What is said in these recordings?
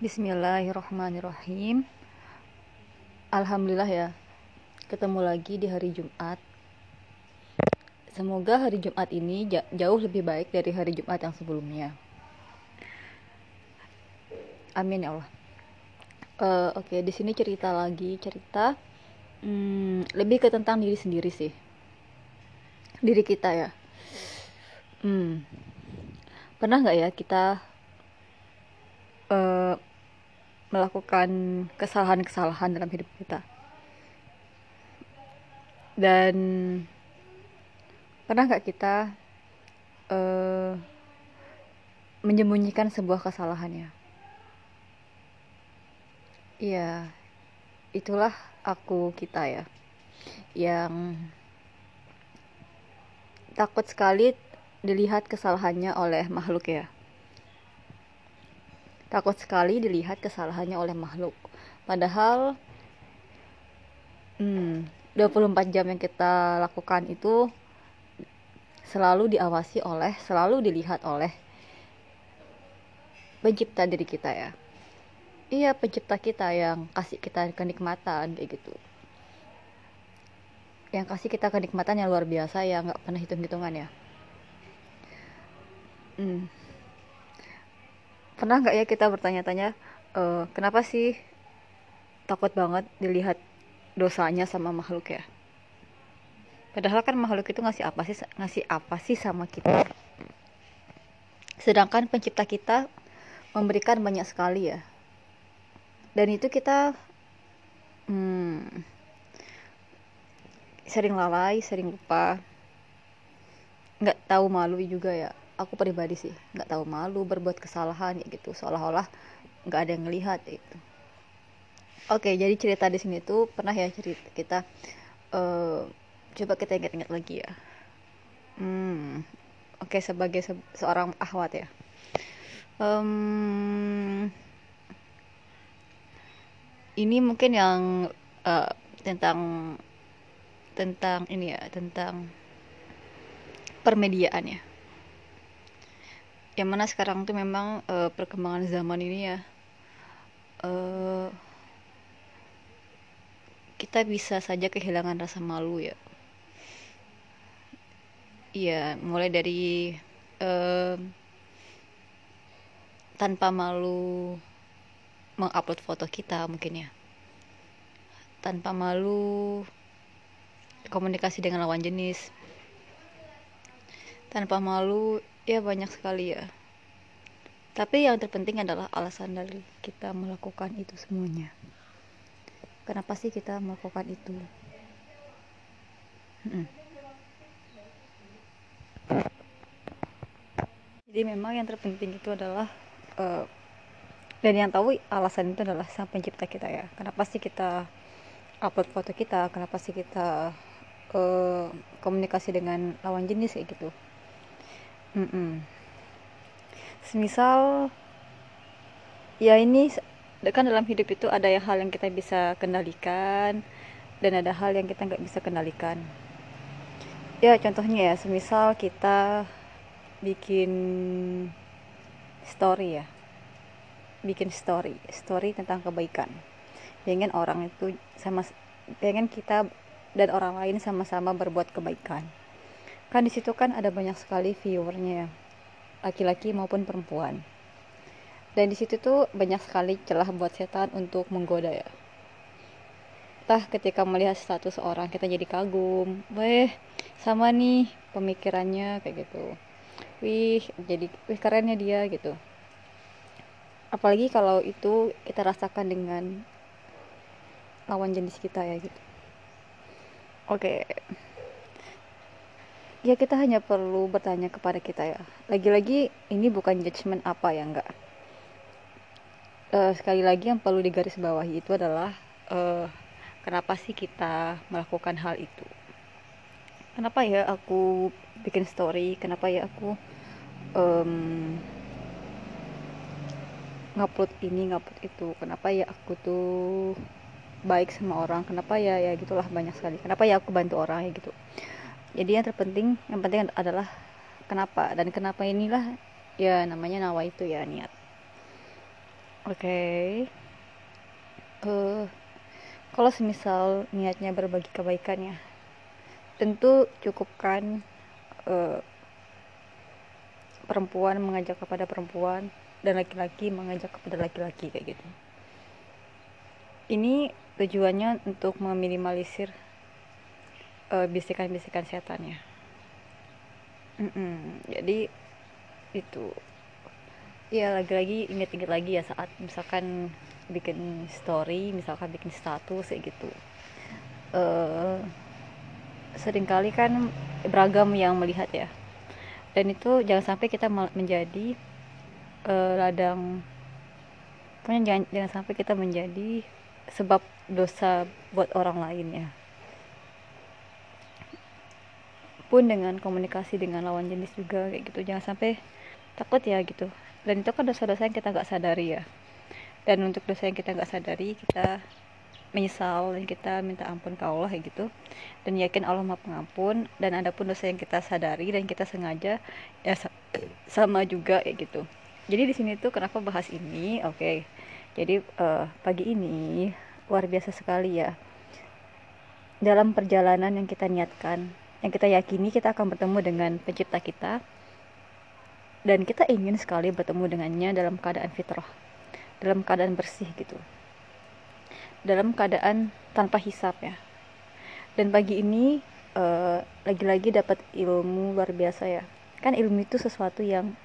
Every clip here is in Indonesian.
Bismillahirrahmanirrahim. Alhamdulillah ya, ketemu lagi di hari Jumat. Semoga hari Jumat ini jauh lebih baik dari hari Jumat yang sebelumnya. Amin ya Allah. Uh, Oke, okay, di sini cerita lagi cerita hmm, lebih ke tentang diri sendiri sih, diri kita ya. Hmm, pernah nggak ya kita uh, melakukan kesalahan-kesalahan dalam hidup kita. Dan pernah nggak kita uh, menyembunyikan sebuah kesalahannya? Iya itulah aku kita ya yang takut sekali dilihat kesalahannya oleh makhluk ya takut sekali dilihat kesalahannya oleh makhluk. Padahal hmm, 24 jam yang kita lakukan itu selalu diawasi oleh, selalu dilihat oleh pencipta diri kita ya. Iya, pencipta kita yang kasih kita kenikmatan kayak gitu. Yang kasih kita kenikmatan yang luar biasa ya, nggak pernah hitung-hitungan ya. Hmm pernah nggak ya kita bertanya-tanya uh, kenapa sih takut banget dilihat dosanya sama makhluk ya? Padahal kan makhluk itu ngasih apa sih ngasih apa sih sama kita? Sedangkan pencipta kita memberikan banyak sekali ya. Dan itu kita hmm, sering lalai sering lupa. Nggak tahu malu juga ya aku pribadi sih nggak tahu malu berbuat kesalahan ya gitu. Seolah-olah nggak ada yang ngelihat ya gitu. Oke jadi cerita di sini tuh pernah ya cerita kita uh, coba kita ingat-ingat lagi ya. Hmm oke sebagai se seorang ahwat ya. Um, ini mungkin yang uh, tentang tentang ini ya tentang permediaan ya yang mana sekarang tuh memang uh, perkembangan zaman ini ya uh, kita bisa saja kehilangan rasa malu ya. Iya mulai dari uh, tanpa malu mengupload foto kita mungkin ya. Tanpa malu komunikasi dengan lawan jenis. Tanpa malu ya banyak sekali ya. Tapi yang terpenting adalah alasan dari kita melakukan itu semuanya. Kenapa sih kita melakukan itu? Hmm. jadi memang yang terpenting itu adalah uh, dan yang tahu alasan itu adalah sang pencipta kita ya. Kenapa sih kita upload foto kita? Kenapa sih kita uh, komunikasi dengan lawan jenis kayak gitu mm -mm. semisal ya ini kan dalam hidup itu ada hal yang kita bisa kendalikan dan ada hal yang kita nggak bisa kendalikan. Ya contohnya ya semisal kita bikin story ya. Bikin story story tentang kebaikan. Pengen orang itu sama pengen kita dan orang lain sama-sama berbuat kebaikan kan di situ kan ada banyak sekali viewernya ya laki-laki maupun perempuan. Dan di situ tuh banyak sekali celah buat setan untuk menggoda ya. Tah ketika melihat status orang kita jadi kagum. Weh sama nih pemikirannya kayak gitu. Wih jadi wih kerennya dia gitu. Apalagi kalau itu kita rasakan dengan lawan jenis kita ya gitu. Oke. okay ya kita hanya perlu bertanya kepada kita ya. Lagi-lagi ini bukan judgement apa ya enggak? Uh, sekali lagi yang perlu digarisbawahi itu adalah uh, kenapa sih kita melakukan hal itu? Kenapa ya aku bikin story? Kenapa ya aku um, ngupload ini ngupload itu? Kenapa ya aku tuh baik sama orang? Kenapa ya ya gitulah banyak sekali. Kenapa ya aku bantu orang ya gitu jadi yang terpenting yang penting adalah kenapa. Dan kenapa inilah ya namanya nawa itu ya niat. Oke. Okay. uh, kalau semisal niatnya berbagi kebaikan ya tentu cukupkan uh, perempuan mengajak kepada perempuan dan laki-laki mengajak kepada laki-laki kayak gitu. Ini tujuannya untuk meminimalisir bisikan-bisikan setan ya. Mm -mm. jadi itu. Ya lagi-lagi inget-inget lagi ya saat misalkan bikin story misalkan bikin status kayak gitu. Uh, sering kali kan beragam yang melihat ya. Dan itu jangan sampai kita menjadi uh, ladang. Pokoknya jangan jangan sampai kita menjadi sebab dosa buat orang lain ya pun dengan komunikasi dengan lawan jenis juga kayak gitu. Jangan sampai takut ya gitu. Dan itu kan dosa-dosa yang kita nggak sadari ya. Dan untuk dosa yang kita nggak sadari kita menyesal dan kita minta ampun ke Allah kayak gitu. Dan yakin Allah maha pengampun dan ada pun dosa yang kita sadari dan kita sengaja ya sama juga kayak gitu. Jadi di sini tuh kenapa bahas ini? Oke. Okay. jadi uh, pagi ini luar biasa sekali ya. Dalam perjalanan yang kita niatkan yang kita yakini kita akan bertemu dengan pencipta kita. Dan kita ingin sekali bertemu dengannya dalam keadaan fitrah. Dalam keadaan bersih gitu. Dalam keadaan tanpa hisap ya. Dan pagi ini eh, lagi-lagi dapat ilmu luar biasa ya. Kan ilmu itu sesuatu yang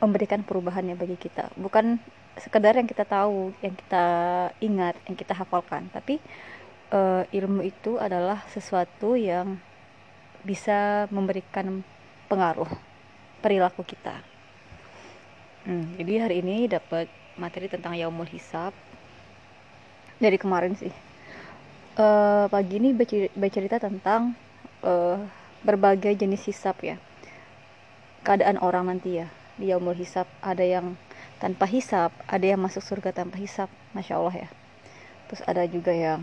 memberikan perubahan ya bagi kita. Bukan sekedar yang kita tahu yang kita ingat yang kita hafalkan. Tapi uh, ilmu itu adalah sesuatu yang bisa memberikan pengaruh perilaku kita. Hmm, jadi hari ini dapat materi tentang yaumul hisab. Dari kemarin sih. Uh, pagi ini bercerita tentang uh, berbagai jenis hisab ya. Keadaan orang nanti ya. Di yaumul hisab ada yang tanpa hisap ada yang masuk surga tanpa hisap masya allah ya. Terus ada juga yang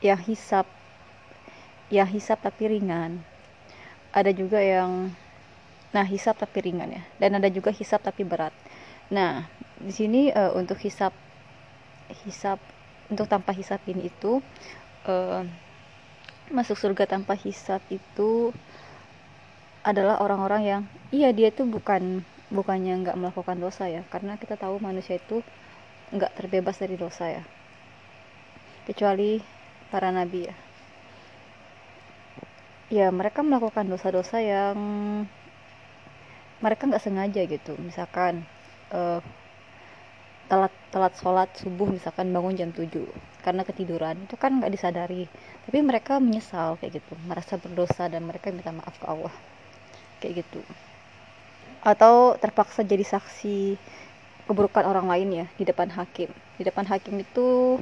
yang hisap yang hisap tapi ringan. Ada juga yang nah hisap tapi ringan ya. Dan ada juga hisap tapi berat. Nah, di sini uh, untuk hisap hisap untuk tanpa hisap ini itu uh, masuk surga tanpa hisap itu adalah orang-orang yang iya dia itu bukan bukannya nggak melakukan dosa ya. Karena kita tahu manusia itu nggak terbebas dari dosa ya. Kecuali para nabi ya ya mereka melakukan dosa-dosa yang mereka nggak sengaja gitu. Misalkan uh, telat telat sholat subuh misalkan bangun jam 7 karena ketiduran itu kan nggak disadari. Tapi mereka menyesal kayak gitu. Merasa berdosa dan mereka minta maaf ke Allah kayak gitu. Atau terpaksa jadi saksi keburukan orang lain ya di depan hakim. Di depan hakim itu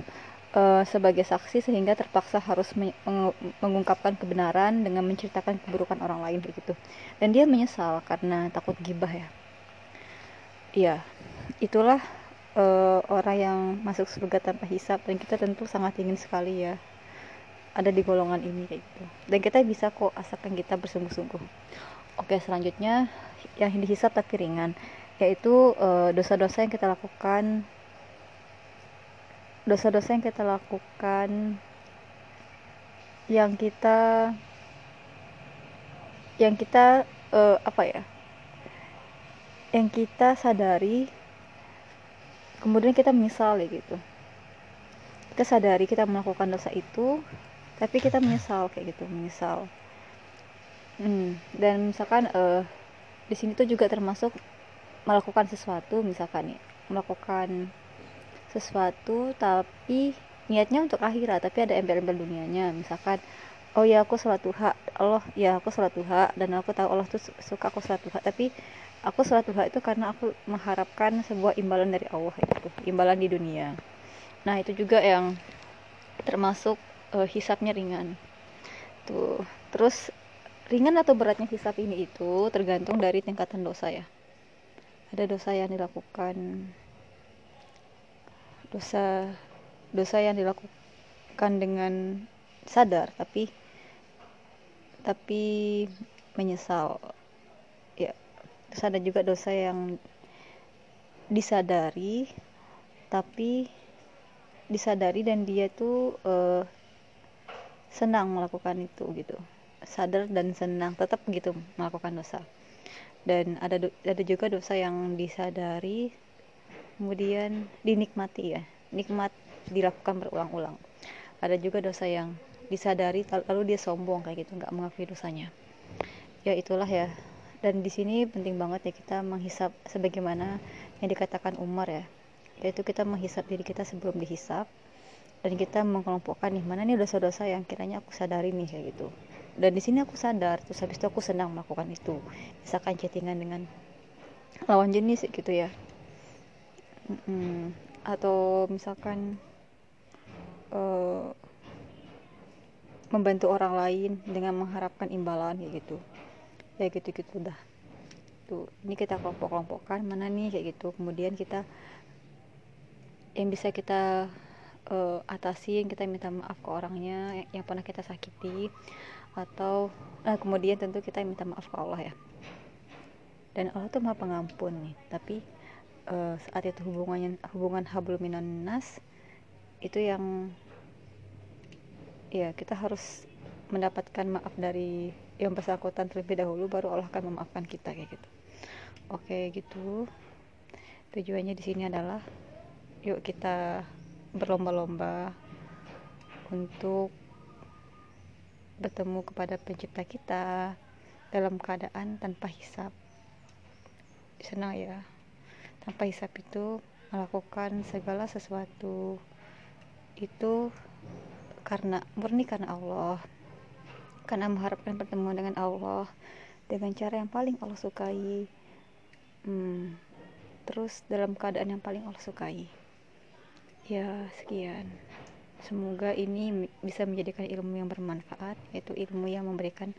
uh, sebagai saksi sehingga terpaksa harus mengungkapkan kebenaran dengan menceritakan keburukan orang lain kayak gitu dan dia menyesal karena takut gibah ya. Ya itulah uh, orang yang masuk surga tanpa hisap dan kita tentu sangat ingin sekali ya ada di golongan ini kayak gitu. Dan kita bisa kok asalkan kita bersungguh-sungguh. Oke selanjutnya yang dihisap tapi ringan yaitu eh, dosa-dosa yang kita lakukan dosa-dosa yang kita lakukan yang kita yang kita uh, apa ya yang kita sadari kemudian kita menyesal ya gitu. Kita sadari kita melakukan dosa itu tapi kita menyesal kayak gitu menyesal. Hmm, dan misalkan uh, di sini tuh juga termasuk melakukan sesuatu misalkan ya melakukan sesuatu tapi niatnya untuk akhirat tapi ada embel-embel dunianya. Misalkan oh ya aku sholat duha. Allah ya aku sholat duha. Dan aku tahu Allah tuh suka aku sholat duha. Tapi aku sholat duha itu karena aku mengharapkan sebuah imbalan dari Allah itu imbalan di dunia. Nah itu juga yang termasuk uh, hisapnya ringan. Tuh terus ringan atau beratnya hisap ini itu tergantung dari tingkatan dosa ya. Ada dosa yang dilakukan dosa dosa yang dilakukan dengan sadar tapi tapi menyesal. Ya terus ada juga dosa yang disadari tapi disadari dan dia tuh uh, senang melakukan itu gitu. Sadar dan senang tetap gitu melakukan dosa. Dan ada ada juga dosa yang disadari kemudian dinikmati ya nikmat dilakukan berulang-ulang. Ada juga dosa yang disadari lalu dia sombong kayak gitu nggak mengakui dosanya. Ya itulah ya. Dan di sini penting banget ya kita menghisap sebagaimana yang dikatakan Umar ya. Yaitu kita menghisap diri kita sebelum dihisap dan kita mengelompokkan nih mana nih dosa-dosa yang kiranya aku sadari nih? kayak gitu. Dan di sini aku sadar terus habis itu aku senang melakukan itu. Misalkan chattingan dengan lawan jenis gitu ya mm atau misalkan uh, membantu orang lain dengan mengharapkan imbalan kayak gitu. Ya gitu gitu dah. Tuh ini kita kelompok-kelompokkan mana nih kayak gitu. Kemudian kita yang bisa kita uh, atasin kita minta maaf ke orangnya yang, yang pernah kita sakiti. Atau uh, kemudian tentu kita minta maaf ke Allah ya. Dan Allah tuh maha pengampun nih tapi uh, saat itu hubungannya hubungan hablum itu yang ya kita harus mendapatkan maaf dari yang bersangkutan terlebih dahulu baru Allah akan memaafkan kita kayak gitu. Oke gitu. Tujuannya di sini adalah yuk kita berlomba-lomba untuk bertemu kepada pencipta kita dalam keadaan tanpa hisap. Senang ya tanpa hisap itu? Melakukan segala sesuatu. Itu karena murni karena Allah. Karena mengharapkan pertemuan dengan Allah. Dengan cara yang paling Allah sukai. Hmm, terus dalam keadaan yang paling Allah sukai. Ya sekian. Semoga ini bisa menjadikan ilmu yang bermanfaat yaitu ilmu yang memberikan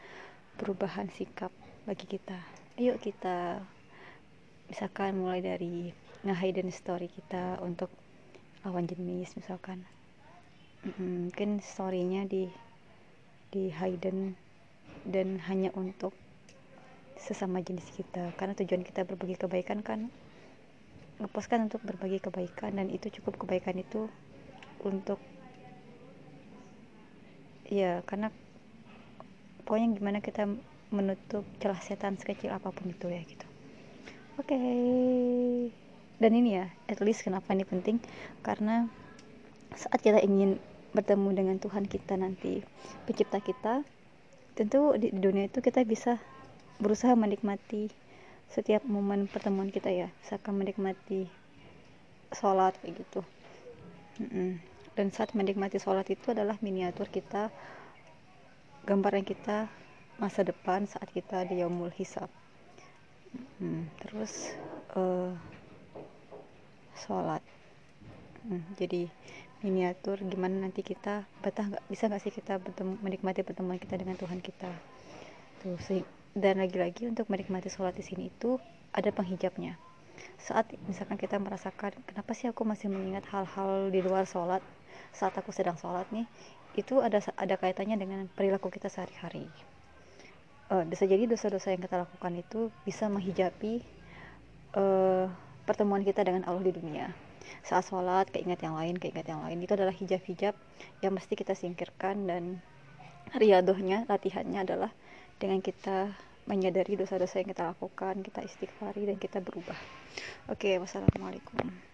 perubahan sikap bagi kita. Ayo kita misalkan mulai dari nge-hidden story kita untuk lawan jenis misalkan. Mungkin storynya di di hidden dan hanya untuk sesama jenis kita. Karena tujuan kita berbagi kebaikan kan ngepostkan untuk berbagi kebaikan dan itu cukup kebaikan itu untuk ya karena pokoknya gimana kita menutup celah setan sekecil apa pun itu ya gitu oke. Okay. dan ini ya at least kenapa ini penting? Karena saat kita ingin bertemu dengan Tuhan kita nanti pencipta kita tentu di dunia itu kita bisa berusaha menikmati setiap momen pertemuan kita ya. Misalkan menikmati sholat kayak gitu. Dan saat menikmati sholat itu adalah miniatur kita gambaran kita masa depan saat kita di yaumul hisab hmm, terus uh, sholat. Hmm, jadi miniatur gimana nanti kita betah nggak? Bisa nggak sih kita bertemu, menikmati pertemuan kita dengan Tuhan kita? Tuh dan lagi-lagi untuk menikmati sholat di sini itu ada penghijabnya. Saat misalkan kita merasakan kenapa sih aku masih mengingat hal-hal di luar sholat saat aku sedang sholat nih? Itu ada ada kaitannya dengan perilaku kita sehari-hari uh, bisa jadi dosa-dosa yang kita lakukan itu bisa menghijabi uh, pertemuan kita dengan Allah di dunia. Saat sholat keingat yang lain keingat yang lain. Itu adalah hijab-hijab yang mesti kita singkirkan dan riadohnya latihannya adalah dengan kita menyadari dosa-dosa yang kita lakukan kita istighfari dan kita berubah. Oke wassalamualaikum